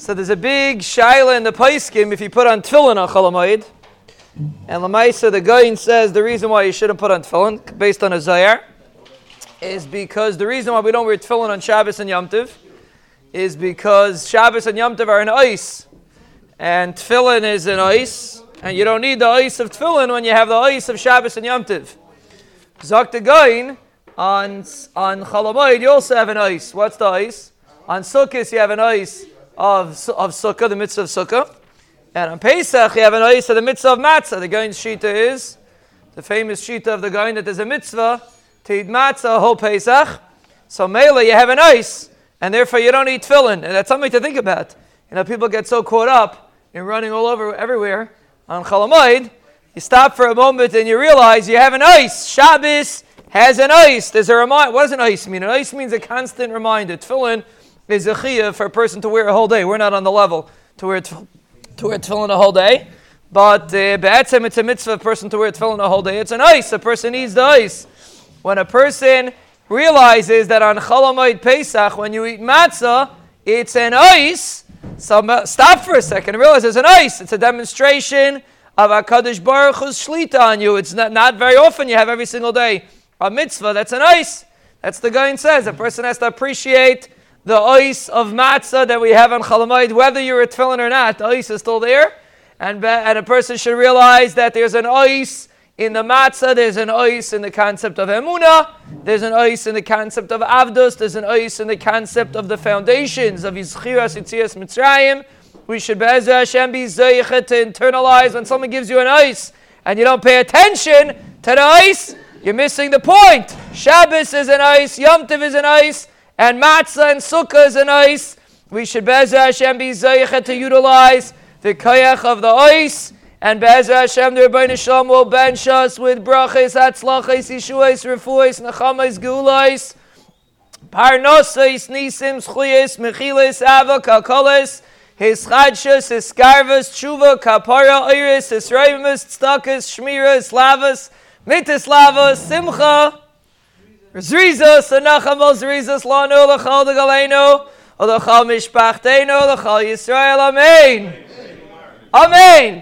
So there's a big shaila in the paiskim if you put on tefillin on Chol Hamoed. And Lamaisa, the Gaon says the reason why you shouldn't put on tefillin, based on a Zohar, is because the reason why we don't wear tefillin on Shabbos and Yom Tov is because Shabbos and Yom Tov are in ois, and tefillin is in ois, and you don't need the ois of tefillin when you have the ois of Shabbos and Yom Tov. Zok the Gaon, on, on Chol Hamoed, you also have an ois. What's the ois? On Sukkot, you have an ois of, of Sukkah, the mitzvah of Sukkah. And on Pesach, you have an of the mitzvah of Matzah. The Gaon's Shita is the famous Shita of the Gaon that there's a mitzvah to eat Matzah whole Pesach. So Mela, you have an ois, and therefore you don't eat tefillin. And that's something to think about. You know, people get so caught up in running all over everywhere on Chol Hamoed. You stop for a moment and you realize you have an ois. Shabbos has an ois. There's a reminder. What does an ois mean? An ois means a constant reminder. Tefillin is a chiyah for a person to wear a whole day. We're not on the level to wear, to wear tefillin a whole day. But uh, be'etzem, it's a mitzvah a person to wear tefillin a whole day. It's an ois. A person needs the ois. When a person realizes that on Chol Hamoed Pesach, when you eat matzah, it's an ois. So stop for a second and realize it's an ois. It's a demonstration of HaKadosh Baruch Hu's shlita on you. It's not, not very often you have every single day a mitzvah. That's an ois. That's the guy says. A person has to appreciate the ois of matzah that we have on Chol Hamoed, whether you're a tefillin or not, the ois is still there. And, and a person should realize that there's an ois in the matzah, there's an ois in the concept of emuna, there's an ois in the concept of avdus, there's an ois in the concept of the foundations of Yizchiras Yitzias Mitzrayim. We should Be'ezah Hashem be zeichet to internalize when someone gives you an ois and you don't pay attention to the ois, you're missing the point. Shabbos is an ois, Yom Tov is an ois, and matzah and sukkah is an ois. We should Be'ezah Hashem be zeichet to utilize the kayach of the ois. And Be'ezah Hashem, the Ribbono Shel Olam will bench us with brachas, atzlachas, yeshuas, refuas, nachamais, gulais, parnosais, nisim, schuyas, mechilas, ava, kalkolas, his chadshas, his skarvas, tshuva, kapara, iris, his raimus, tztakas, shmiras, lavas, mitis lavas, simcha, Zrizos, Anachamos, Zrizos, Lano, Lachal de Galeno, Lachal Mishpachteno, Lachal Yisrael, Amen. Amen.